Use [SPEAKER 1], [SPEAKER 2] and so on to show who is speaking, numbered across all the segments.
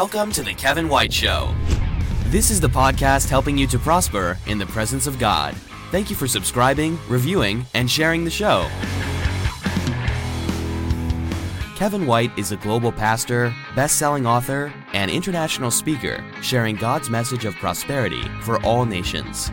[SPEAKER 1] Welcome to the Kevin White Show. This is the podcast helping you to prosper in the presence of God. Thank you for subscribing, reviewing, and sharing the show. Kevin White is a global pastor, best selling author, and international speaker sharing God's message of prosperity for all nations.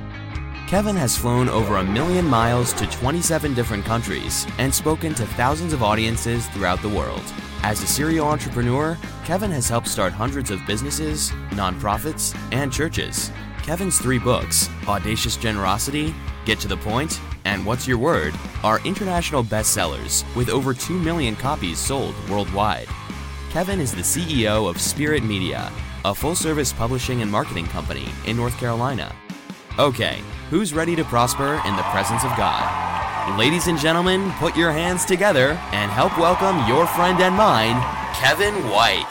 [SPEAKER 1] Kevin has flown over a million miles to 27 different countries and spoken to thousands of audiences throughout the world. As a serial entrepreneur, Kevin has helped start hundreds of businesses, nonprofits, and churches. Kevin's three books, Audacious Generosity, Get to the Point, and What's Your Word, are international bestsellers with over 2 million copies sold worldwide. Kevin is the CEO of Spirit Media, a full service publishing and marketing company in North Carolina. Okay, who's ready to prosper in the presence of God? Ladies and gentlemen, put your hands together and help welcome your friend and mine, Kevin White.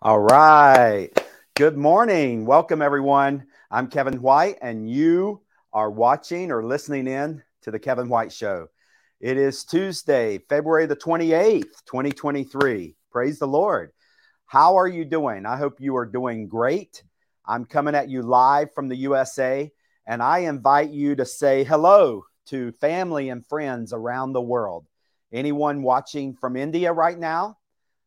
[SPEAKER 2] All right. Good morning. Welcome, everyone. I'm Kevin White, and you are watching or listening in to The Kevin White Show. It is Tuesday, February the 28th, 2023. Praise the Lord. How are you doing? I hope you are doing great. I'm coming at you live from the USA, and I invite you to say hello to family and friends around the world. Anyone watching from India right now?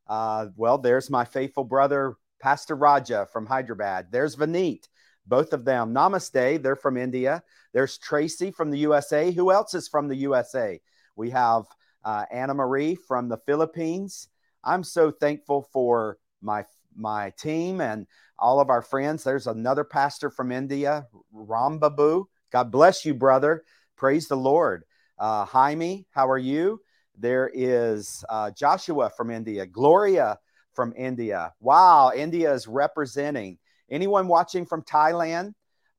[SPEAKER 2] Uh, well, there's my faithful brother, Pastor Raja from Hyderabad. There's Vaneet, both of them. Namaste, they're from India. There's Tracy from the USA. Who else is from the USA? We have uh, Anna Marie from the Philippines. I'm so thankful for my my team and all of our friends. There's another pastor from India, Rambabu. God bless you, brother. Praise the Lord. Uh, Jaime, how are you? There is uh, Joshua from India, Gloria from India. Wow, India is representing. Anyone watching from Thailand?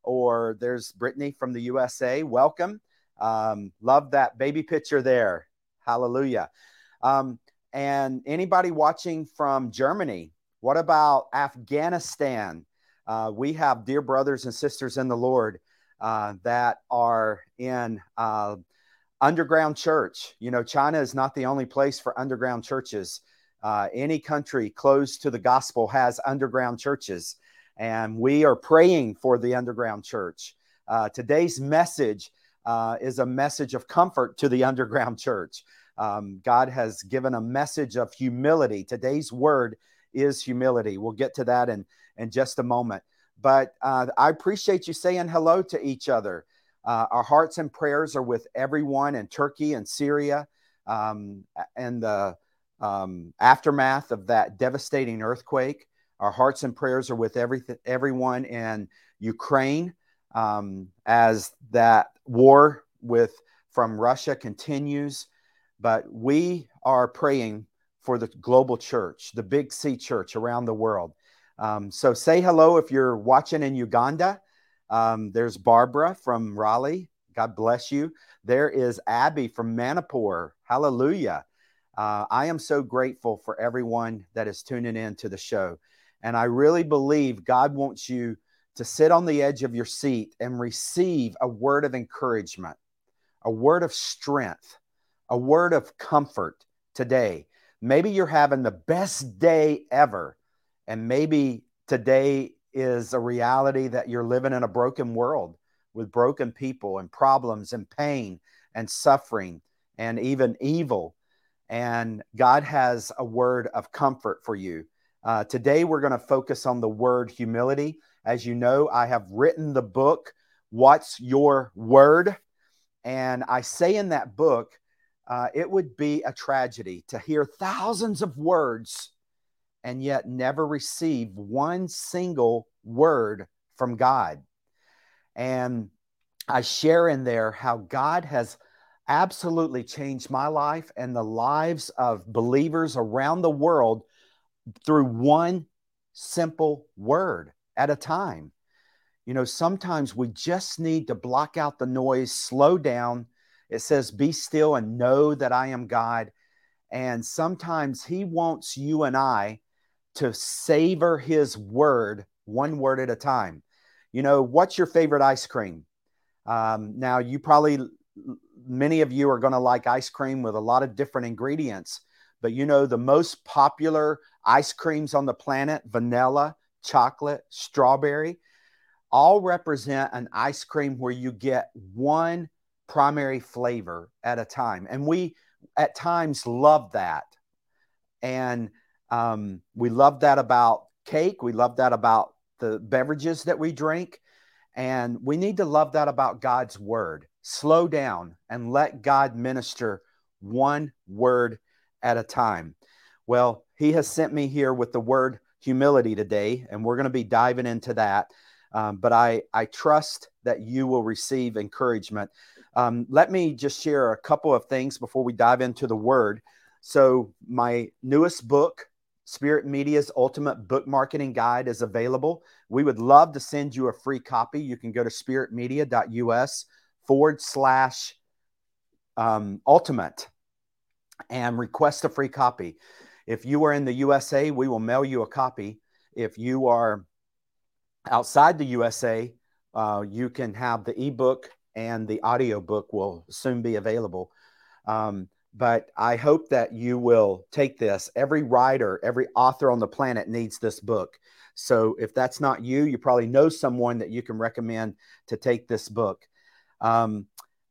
[SPEAKER 2] Or there's Brittany from the USA. Welcome. Um, love that baby picture there. Hallelujah. Um, and anybody watching from Germany, what about Afghanistan? Uh, we have dear brothers and sisters in the Lord uh, that are in uh, underground church. You know, China is not the only place for underground churches. Uh, any country close to the gospel has underground churches, and we are praying for the underground church. Uh, today's message uh, is a message of comfort to the underground church. Um, God has given a message of humility. Today's word is humility. We'll get to that in, in just a moment. But uh, I appreciate you saying hello to each other. Uh, our hearts and prayers are with everyone in Turkey and Syria um, and the um, aftermath of that devastating earthquake. Our hearts and prayers are with every, everyone in Ukraine um, as that war with from Russia continues. But we are praying for the global church, the Big C church around the world. Um, so say hello if you're watching in Uganda. Um, there's Barbara from Raleigh. God bless you. There is Abby from Manipur. Hallelujah. Uh, I am so grateful for everyone that is tuning in to the show. And I really believe God wants you to sit on the edge of your seat and receive a word of encouragement, a word of strength, a word of comfort today. Maybe you're having the best day ever, and maybe today is a reality that you're living in a broken world with broken people and problems and pain and suffering and even evil. And God has a word of comfort for you. Uh, today, we're going to focus on the word humility. As you know, I have written the book, What's Your Word? And I say in that book, uh, it would be a tragedy to hear thousands of words and yet never receive one single word from God. And I share in there how God has absolutely changed my life and the lives of believers around the world through one simple word at a time. You know, sometimes we just need to block out the noise, slow down. It says, Be still and know that I am God. And sometimes He wants you and I to savor His word one word at a time. You know, what's your favorite ice cream? Um, now, you probably, many of you are going to like ice cream with a lot of different ingredients, but you know, the most popular ice creams on the planet vanilla, chocolate, strawberry all represent an ice cream where you get one primary flavor at a time. And we, at times, love that. And um, we love that about cake. We love that about the beverages that we drink. And we need to love that about God's word. Slow down and let God minister one word at a time. Well, He has sent me here with the word humility today, and we're going to be diving into that. Um, but I, I trust that you will receive encouragement. Um, let me just share a couple of things before we dive into the word. So, my newest book, Spirit Media's Ultimate Book Marketing Guide, is available. We would love to send you a free copy. You can go to spiritmedia.us forward slash um, ultimate and request a free copy. If you are in the USA, we will mail you a copy. If you are outside the USA, uh, you can have the ebook and the audio book will soon be available. Um, but I hope that you will take this. Every writer, every author on the planet needs this book. So if that's not you, you probably know someone that you can recommend to take this book. Um,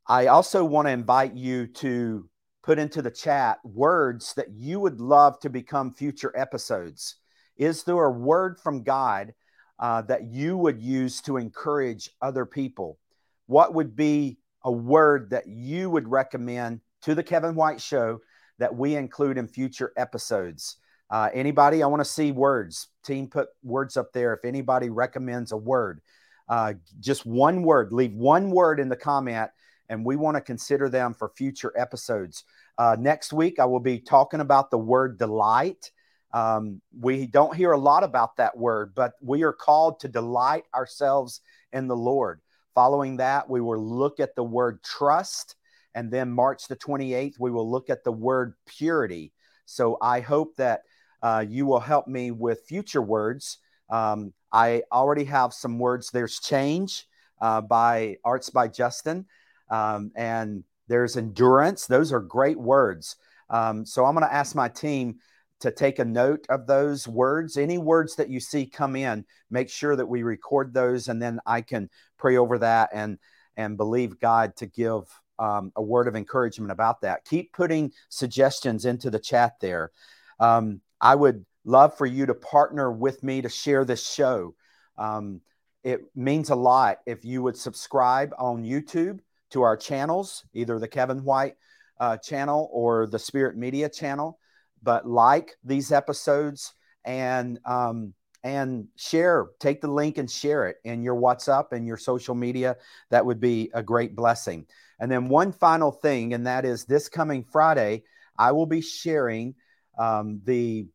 [SPEAKER 2] I also want to invite you to put into the chat words that you would love to become future episodes. Is there a word from God uh, that you would use to encourage other people? What would be a word that you would recommend to the Kevin White Show that we include in future episodes? Uh, anybody, I want to see words. Team, put words up there. If anybody recommends a word, uh, just one word, leave one word in the comment, and we want to consider them for future episodes. Uh, next week, I will be talking about the word delight. Um, we don't hear a lot about that word, but we are called to delight ourselves in the Lord. Following that, we will look at the word trust. And then March the 28th, we will look at the word purity. So I hope that uh, you will help me with future words. Um, I already have some words. There's change uh, by Arts by Justin, um, and there's endurance. Those are great words. Um, so I'm going to ask my team to take a note of those words. Any words that you see come in, make sure that we record those, and then I can pray over that and and believe God to give um, a word of encouragement about that. Keep putting suggestions into the chat there. Um, I would love for you to partner with me to share this show. Um, it means a lot if you would subscribe on YouTube to our channels, either the Kevin White uh, channel or the Spirit Media channel but like these episodes and um, and share take the link and share it in your whatsapp and your social media. That would be a great blessing. And then one final thing and that is this coming friday i will be sharing um, the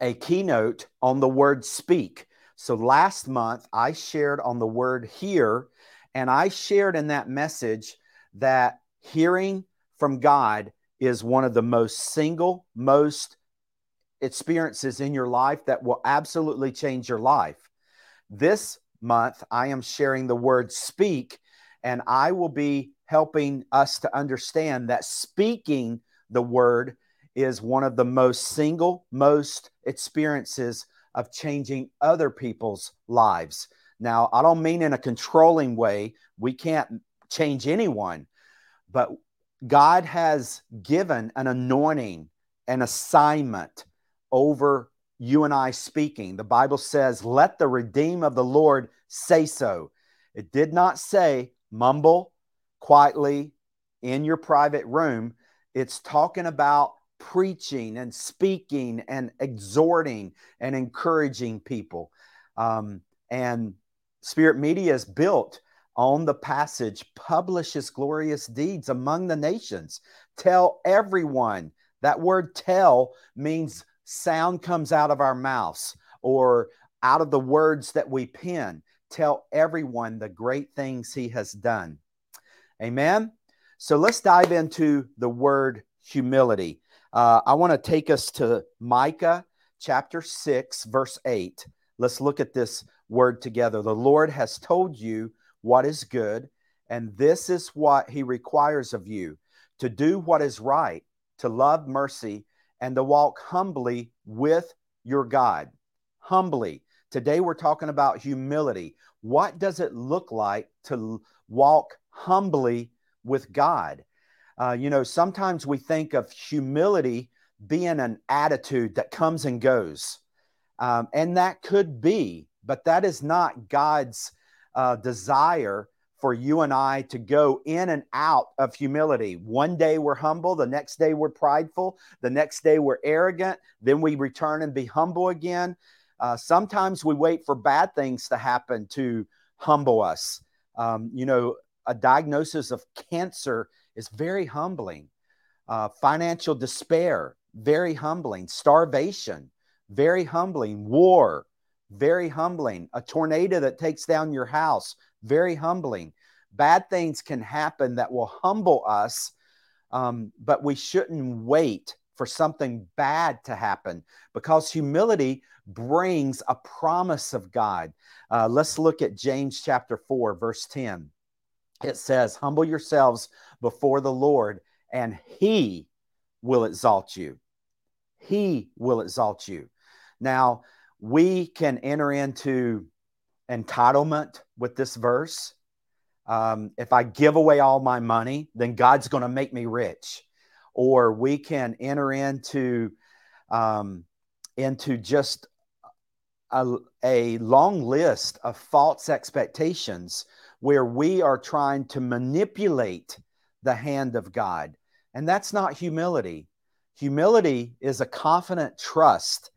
[SPEAKER 2] a keynote on the word speak. So last month i shared on the word hear and i shared in that message that hearing from god is one of the most single, most experiences in your life that will absolutely change your life. This month, I am sharing the word speak, and I will be helping us to understand that speaking the word is one of the most single, most experiences of changing other people's lives. Now, I don't mean in a controlling way. We can't change anyone, but God has given an anointing, an assignment over you and I speaking. The Bible says, Let the redeem of the Lord say so. It did not say mumble quietly in your private room. It's talking about preaching and speaking and exhorting and encouraging people. Um, and Spirit Media is built on the passage, publish his glorious deeds among the nations. Tell everyone. That word tell means sound comes out of our mouths or out of the words that we pen. Tell everyone the great things he has done. Amen. So let's dive into the word humility. Uh, I want to take us to Micah chapter 6, verse 8. Let's look at this word together. The Lord has told you what is good, and this is what he requires of you to do what is right, to love mercy, and to walk humbly with your God. Humbly. Today we're talking about humility. What does it look like to walk humbly with God? Uh, you know, sometimes we think of humility being an attitude that comes and goes. Um, and that could be, but that is not God's uh, desire for you and I to go in and out of humility. One day we're humble, the next day we're prideful, the next day we're arrogant, then we return and be humble again. Uh, sometimes we wait for bad things to happen to humble us. Um, you know, a diagnosis of cancer is very humbling. Uh, financial despair, very humbling. Starvation, very humbling. War, very humbling. A tornado that takes down your house, very humbling. Bad things can happen that will humble us, um, but we shouldn't wait for something bad to happen because humility brings a promise of God. Uh, let's look at James chapter 4, verse 10. It says, Humble yourselves before the Lord, and he will exalt you. He will exalt you. Now, we can enter into entitlement with this verse. Um, if I give away all my money, then God's going to make me rich. Or we can enter into um, into just a, a long list of false expectations where we are trying to manipulate the hand of God. And that's not humility. Humility is a confident trust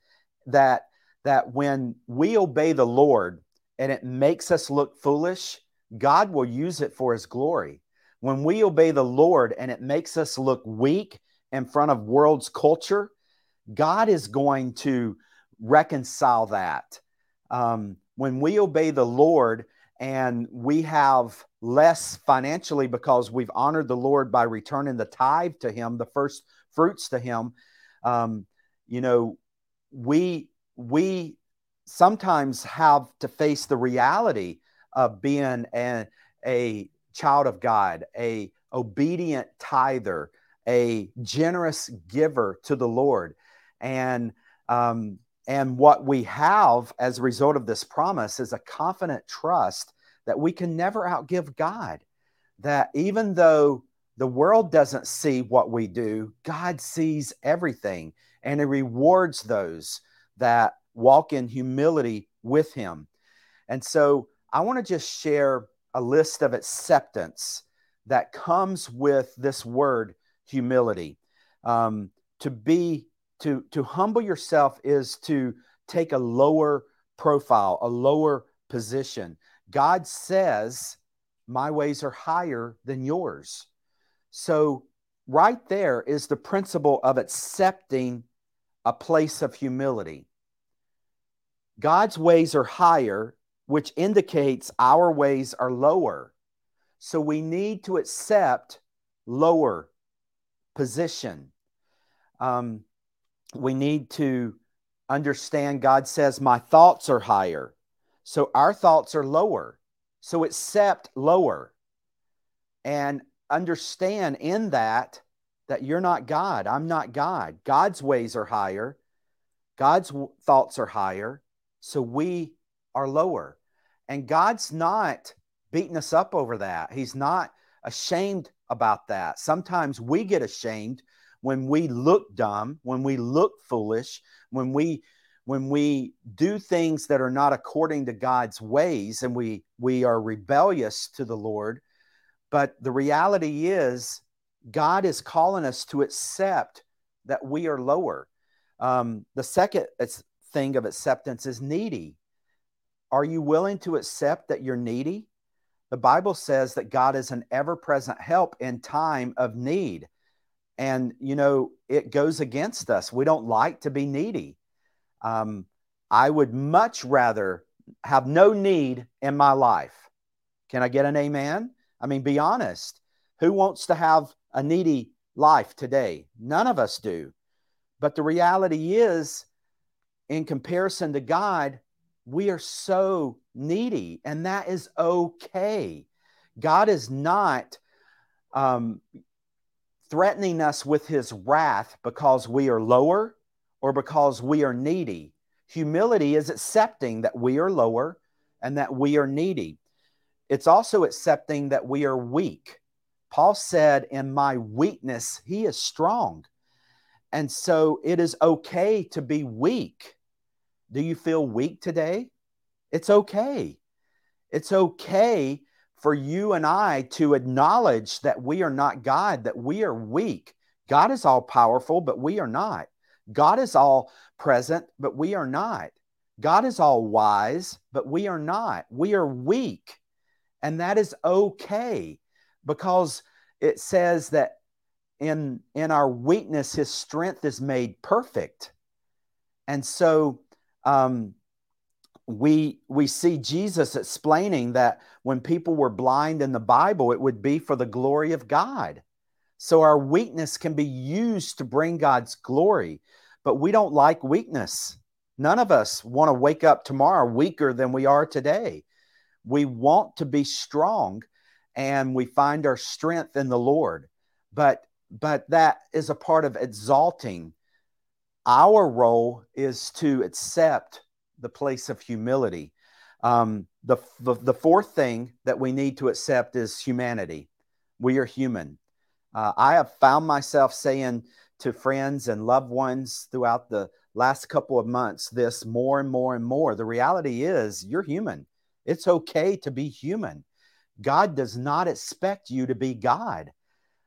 [SPEAKER 2] that that when we obey the Lord and it makes us look foolish, God will use it for his glory. When we obey the Lord and it makes us look weak in front of world's culture, God is going to reconcile that. Um, when we obey the Lord and we have less financially because we've honored the Lord by returning the tithe to Him, the first fruits to Him, um, you know, we we sometimes have to face the reality of being a, a child of God, a obedient tither, a generous giver to the Lord, and um, and what we have as a result of this promise is a confident trust that we can never outgive God. That even though the world doesn't see what we do, God sees everything and He rewards those that walk in humility with Him. And so I want to just share a list of acceptance that comes with this word humility. Um, to be to to humble yourself is to take a lower profile, a lower position. God says, "My ways are higher than yours." So right there is the principle of accepting a place of humility. God's ways are higher, which indicates our ways are lower. So we need to accept lower position. Um, we need to understand God says, My thoughts are higher. So our thoughts are lower. So accept lower and understand in that that you're not God. I'm not God. God's ways are higher. God's thoughts are higher. So we are lower. And God's not beating us up over that. He's not ashamed about that. Sometimes we get ashamed when we look dumb, when we look foolish, when we when we do things that are not according to God's ways and we we are rebellious to the Lord. But the reality is God is calling us to accept that we are lower. Um, the second thing of acceptance is needy. Are you willing to accept that you're needy? The Bible says that God is an ever present help in time of need. And, you know, it goes against us. We don't like to be needy. Um, I would much rather have no need in my life. Can I get an amen? I mean, be honest. Who wants to have a needy life today? None of us do. But the reality is, in comparison to God, we are so needy, and that is okay. God is not um, threatening us with his wrath because we are lower or because we are needy. Humility is accepting that we are lower and that we are needy. It's also accepting that we are weak. Paul said, In my weakness, he is strong. And so it is okay to be weak. Do you feel weak today? It's okay. It's okay for you and I to acknowledge that we are not God, that we are weak. God is all powerful, but we are not. God is all present, but we are not. God is all wise, but we are not. We are weak. And that is okay because it says that in, in our weakness, his strength is made perfect. And so um, we, we see Jesus explaining that when people were blind in the Bible, it would be for the glory of God. So our weakness can be used to bring God's glory, but we don't like weakness. None of us want to wake up tomorrow weaker than we are today. We want to be strong and we find our strength in the Lord. But but that is a part of exalting. Our role is to accept the place of humility. Um, the, the, the fourth thing that we need to accept is humanity. We are human. Uh, I have found myself saying to friends and loved ones throughout the last couple of months this more and more and more. The reality is, you're human. It's okay to be human. God does not expect you to be God.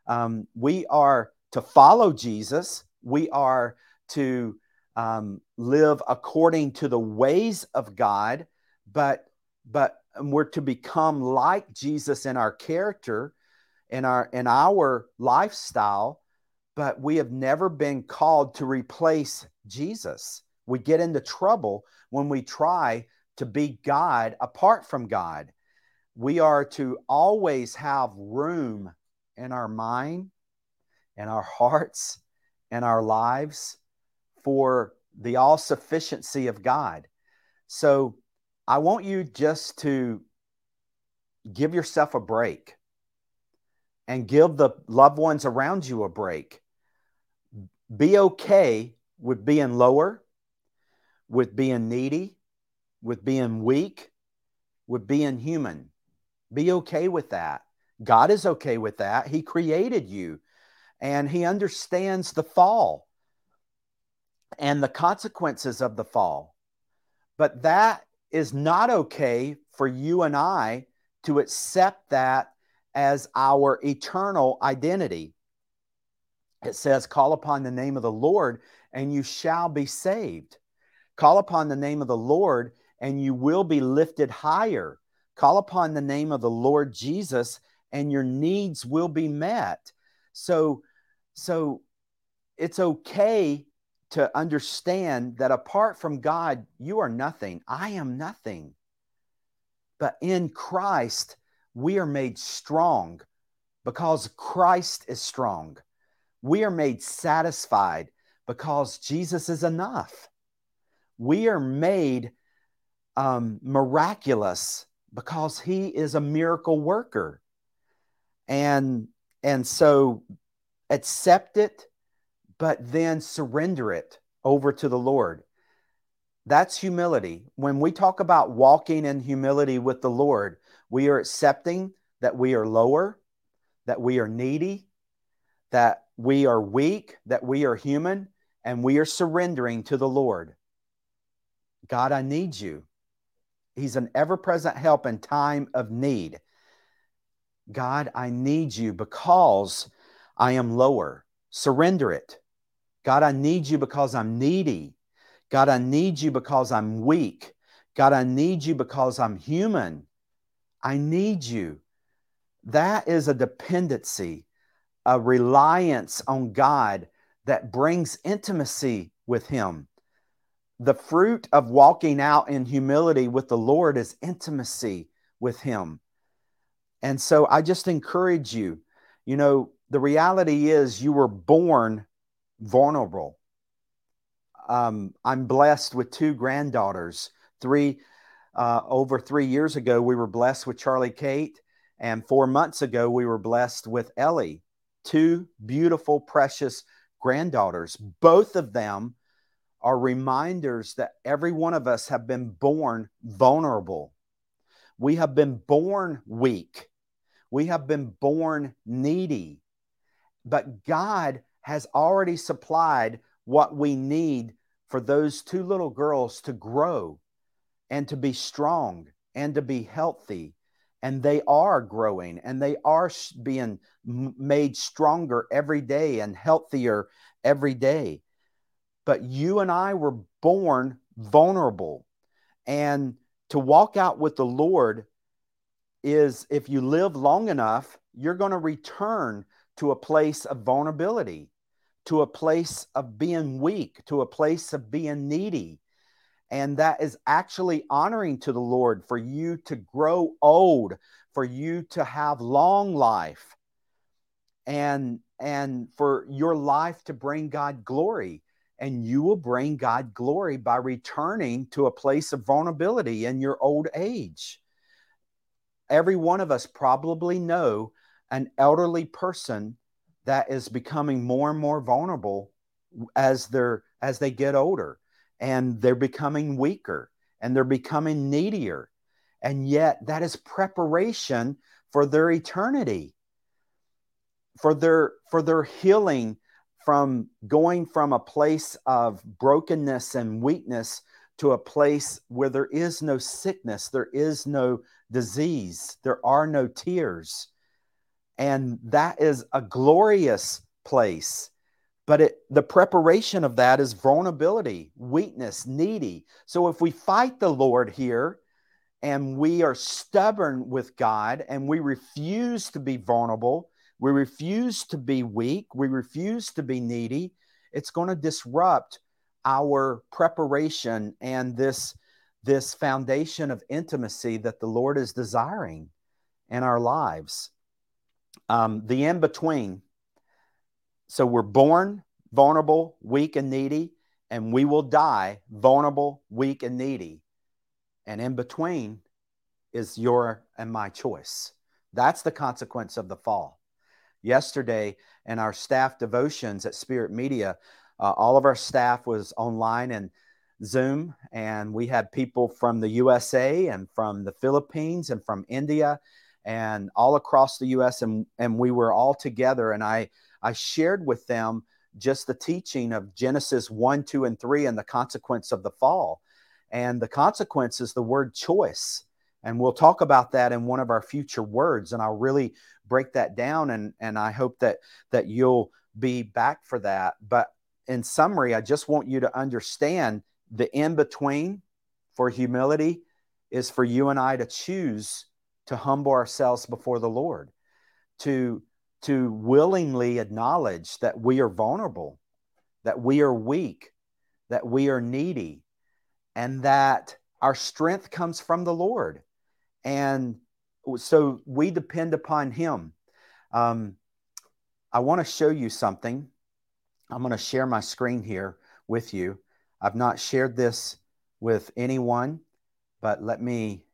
[SPEAKER 2] Um, we are to follow Jesus. We are to um, live according to the ways of God, but but we're to become like Jesus in our character, in our in our lifestyle. But we have never been called to replace Jesus. We get into trouble when we try to be God apart from God. We are to always have room in our mind, in our hearts, in our lives for the all sufficiency of God. So I want you just to give yourself a break and give the loved ones around you a break. Be okay with being lower, with being needy, with being weak, with being human. Be okay with that. God is okay with that. He created you and He understands the fall and the consequences of the fall. But that is not okay for you and I to accept that as our eternal identity. It says, Call upon the name of the Lord and you shall be saved. Call upon the name of the Lord and you will be lifted higher. Call upon the name of the Lord Jesus and your needs will be met. So, so it's okay to understand that apart from God, you are nothing. I am nothing. But in Christ, we are made strong because Christ is strong. We are made satisfied because Jesus is enough. We are made um, miraculous because he is a miracle worker. And, and so accept it but then surrender it over to the Lord. That's humility. When we talk about walking in humility with the Lord, we are accepting that we are lower, that we are needy, that we are weak, that we are human, and we are surrendering to the Lord. God, I need you. He's an ever present help in time of need. God, I need you because I am lower. Surrender it. God, I need you because I'm needy. God, I need you because I'm weak. God, I need you because I'm human. I need you. That is a dependency, a reliance on God that brings intimacy with Him. The fruit of walking out in humility with the Lord is intimacy with Him. And so I just encourage you, you know, the reality is you were born vulnerable. Um, I'm blessed with two granddaughters, three uh, over three years ago, we were blessed with Charlie Kate. And four months ago, we were blessed with Ellie, two beautiful, precious granddaughters. Both of them are reminders that every one of us have been born vulnerable. We have been born weak. We have been born needy. But God has already supplied what we need for those two little girls to grow and to be strong and to be healthy. And they are growing and they are being made stronger every day and healthier every day. But you and I were born vulnerable. And to walk out with the Lord is if you live long enough, you're going to return to a place of vulnerability, to a place of being weak, to a place of being needy. And that is actually honoring to the Lord for you to grow old, for you to have long life, and and for your life to bring God glory. And you will bring God glory by returning to a place of vulnerability in your old age. Every one of us probably know an elderly person that is becoming more and more vulnerable as they're as they get older and they're becoming weaker and they're becoming needier and yet that is preparation for their eternity for their for their healing from going from a place of brokenness and weakness to a place where there is no sickness there is no disease there are no tears. And that is a glorious place but it, the preparation of that is vulnerability weakness needy. So if we fight the lord here and we are stubborn with god and we refuse to be vulnerable we refuse to be weak we refuse to be needy it's going to disrupt our preparation and this this foundation of intimacy that the lord is desiring in our lives um, the in between. So we're born vulnerable, weak, and needy, and we will die vulnerable, weak, and needy. And in between is your and my choice. That's the consequence of the fall. Yesterday, in our staff devotions at Spirit Media, uh, all of our staff was online and Zoom, and we had people from the USA and from the Philippines and from India and all across the US and and we were all together and I I shared with them just the teaching of Genesis 1, 2 and 3 and the consequence of the fall. And the consequence is the word choice. And we'll talk about that in one of our future words and I'll really break that down and and I hope that that you'll be back for that. But in summary, I just want you to understand the in between for humility is for you and I to choose to humble ourselves before the Lord, to, to willingly acknowledge that we are vulnerable, that we are weak, that we are needy, and that our strength comes from the Lord. And so we depend upon Him. Um, I want to show you something. I'm going to share my screen here with you. I've not shared this with anyone, but let me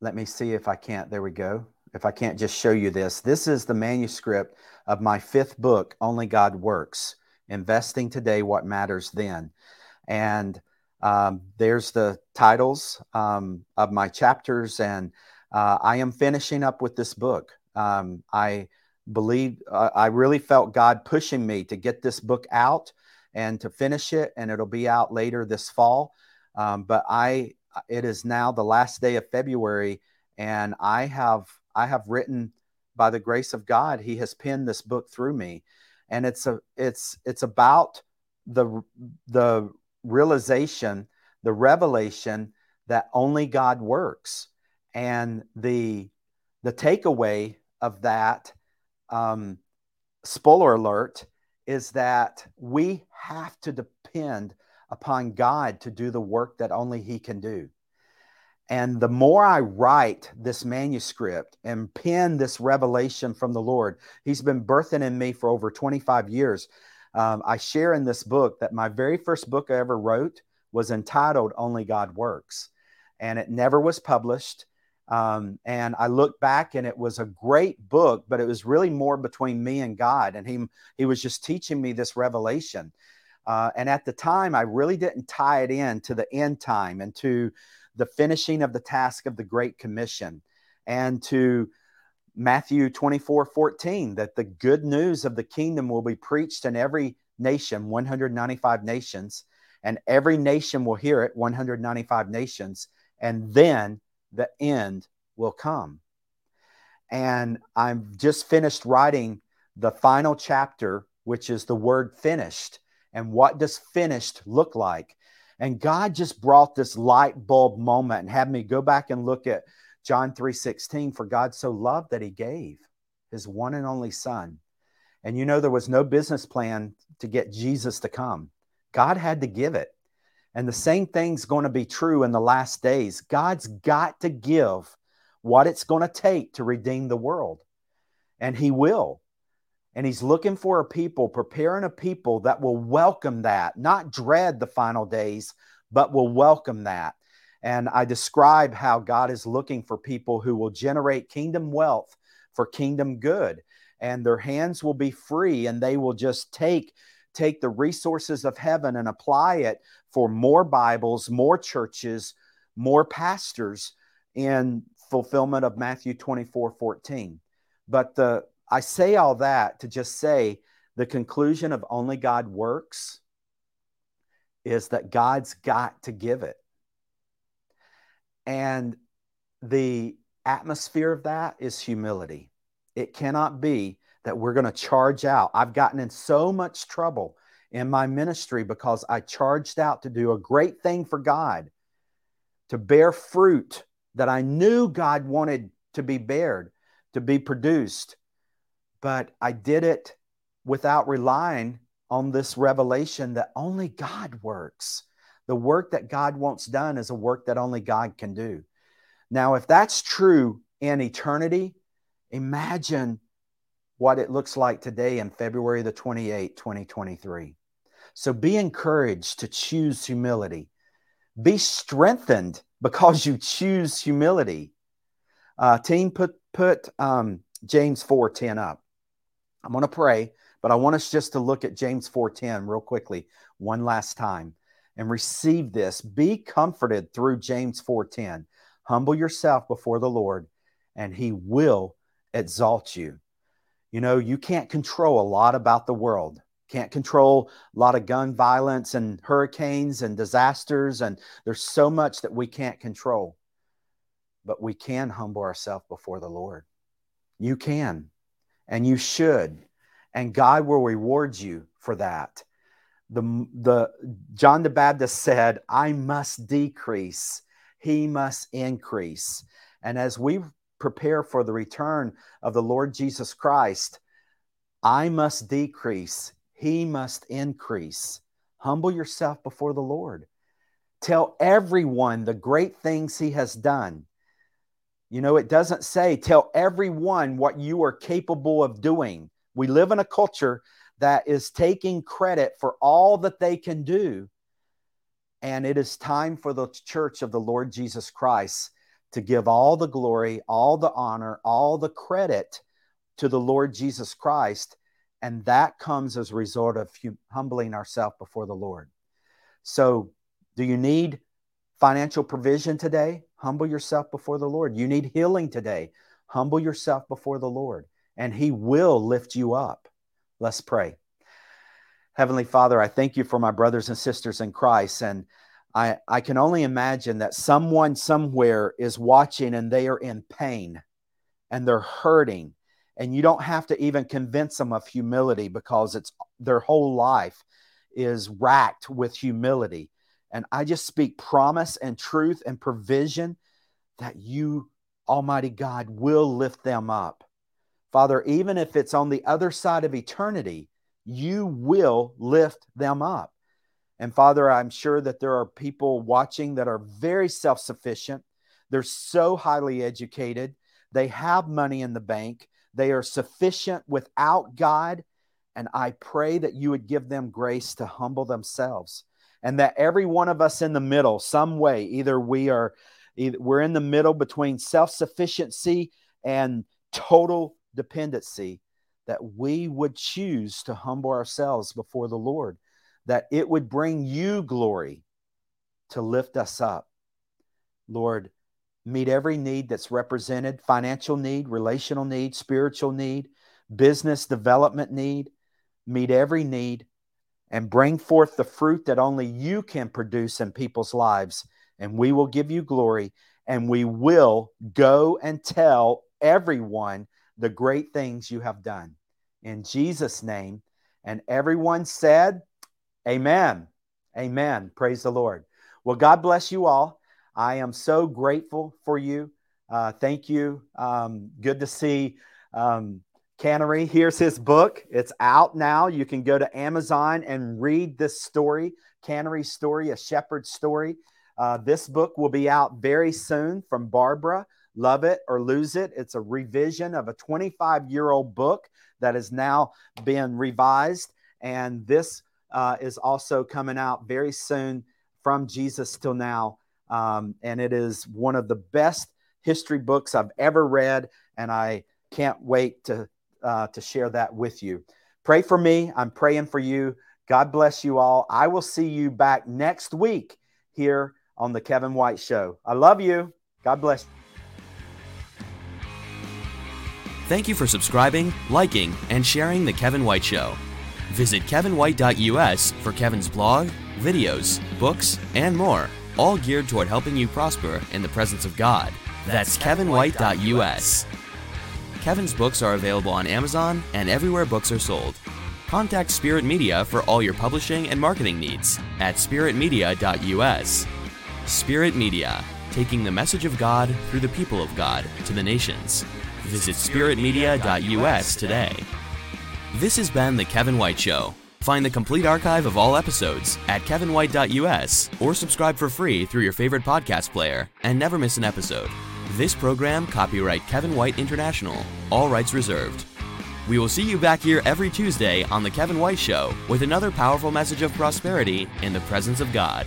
[SPEAKER 2] let me see if I can't. There we go. If I can't just show you this. This is the manuscript of my fifth book, Only God Works Investing Today, What Matters Then. And um, there's the titles um, of my chapters. And uh, I am finishing up with this book. Um, I believe, uh, I really felt God pushing me to get this book out and to finish it. And it'll be out later this fall. Um, but I it is now the last day of February, and I have I have written by the grace of God. He has penned this book through me, and it's a it's it's about the the realization, the revelation that only God works, and the the takeaway of that. Um, spoiler alert is that we have to depend upon God to do the work that only He can do. And the more I write this manuscript and pen this revelation from the Lord, He's been birthing in me for over 25 years. Um, I share in this book that my very first book I ever wrote was entitled Only God Works. and it never was published. Um, and I look back and it was a great book, but it was really more between me and God. And he, he was just teaching me this revelation. Uh, and at the time, I really didn't tie it in to the end time and to the finishing of the task of the Great Commission and to Matthew 24 14, that the good news of the kingdom will be preached in every nation, 195 nations, and every nation will hear it, 195 nations, and then the end will come. And I'm just finished writing the final chapter, which is the word finished. And what does finished look like? And God just brought this light bulb moment and had me go back and look at John 3:16 for God so loved that he gave his one and only son. And you know there was no business plan to get Jesus to come. God had to give it. And the same thing's going to be true in the last days. God's got to give what it's going to take to redeem the world. And he will. And he's looking for a people, preparing a people that will welcome that, not dread the final days, but will welcome that. And I describe how God is looking for people who will generate kingdom wealth for kingdom good. And their hands will be free and they will just take take the resources of heaven and apply it for more Bibles, more churches, more pastors in fulfillment of Matthew 24 14. But the I say all that to just say the conclusion of only God works is that God's got to give it. And the atmosphere of that is humility. It cannot be that we're going to charge out. I've gotten in so much trouble in my ministry because I charged out to do a great thing for God, to bear fruit that I knew God wanted to be bared, to be produced. But I did it without relying on this revelation that only God works. The work that God wants done is a work that only God can do. Now, if that's true in eternity, imagine what it looks like today in February the 28th, 2023. So be encouraged to choose humility. Be strengthened because you choose humility. Uh, team, put put um, James 4:10 up. I'm going to pray, but I want us just to look at James 4:10 real quickly one last time and receive this. Be comforted through James 4:10. Humble yourself before the Lord, and he will exalt you. You know, you can't control a lot about the world. Can't control a lot of gun violence and hurricanes and disasters and there's so much that we can't control. But we can humble ourselves before the Lord. You can and you should. And God will reward you for that the, the John the Baptist said, I must decrease, he must increase. And as we prepare for the return of the Lord Jesus Christ, I must decrease, he must increase. Humble yourself before the Lord. Tell everyone the great things he has done. You know, it doesn't say tell everyone what you are capable of doing. We live in a culture that is taking credit for all that they can do. And it is time for the church of the Lord Jesus Christ to give all the glory, all the honor, all the credit to the Lord Jesus Christ. And that comes as a result of humbling ourselves before the Lord. So, do you need financial provision today? Humble yourself before the Lord. You need healing today. Humble yourself before the Lord, and He will lift you up. Let's pray. Heavenly Father, I thank you for my brothers and sisters in Christ. And I, I can only imagine that someone somewhere is watching and they are in pain and they're hurting. And you don't have to even convince them of humility because it's their whole life is racked with humility. And I just speak promise and truth and provision that you, Almighty God, will lift them up. Father, even if it's on the other side of eternity, you will lift them up. And Father, I'm sure that there are people watching that are very self sufficient. They're so highly educated. They have money in the bank. They are sufficient without God. And I pray that you would give them grace to humble themselves and that every one of us in the middle, some way, either we are either we're in the middle between self sufficiency and total dependency, that we would choose to humble ourselves before the Lord, that it would bring you glory to lift us up. Lord, meet every need that's represented financial need, relational need, spiritual need, business development need. Meet every need and bring forth the fruit that only you can produce in people's lives. And we will give you glory and we will go and tell everyone the great things you have done. In Jesus' name. And everyone said, Amen. Amen. Praise the Lord. Well, God bless you all. I am so grateful for you. Uh, thank you. Um, good to see um, Cannery. Here's his book. It's out now. You can go to Amazon and read this story, Cannery's story, a shepherd's story. Uh, this book will be out very soon from Barbara. Love it or lose it. It's a revision of a 25 year old book that has now been revised. And this uh, is also coming out very soon from Jesus till now. Um, and it is one of the best history books I've ever read. And I can't wait to, uh, to share that with you. Pray for me. I'm praying for you. God bless you all. I will see you back next week here on the Kevin White Show. I love you. God bless you.
[SPEAKER 1] Thank you for subscribing, liking, and sharing The Kevin White Show. Visit kevinwhite.us for Kevin's blog, videos, books, and more, all geared toward helping you prosper in the presence of God. That's kevinwhite.us. Kevin's books are available on Amazon and everywhere books are sold. Contact Spirit Media for all your publishing and marketing needs at spiritmedia.us. Spirit Media, taking the message of God through the people of God to the nations. Visit spiritmedia.us today. This has been The Kevin White Show. Find the complete archive of all episodes at kevinwhite.us or subscribe for free through your favorite podcast player and never miss an episode. This program copyright Kevin White International, all rights reserved. We will see you back here every Tuesday on The Kevin White Show with another powerful message of prosperity in the presence of God.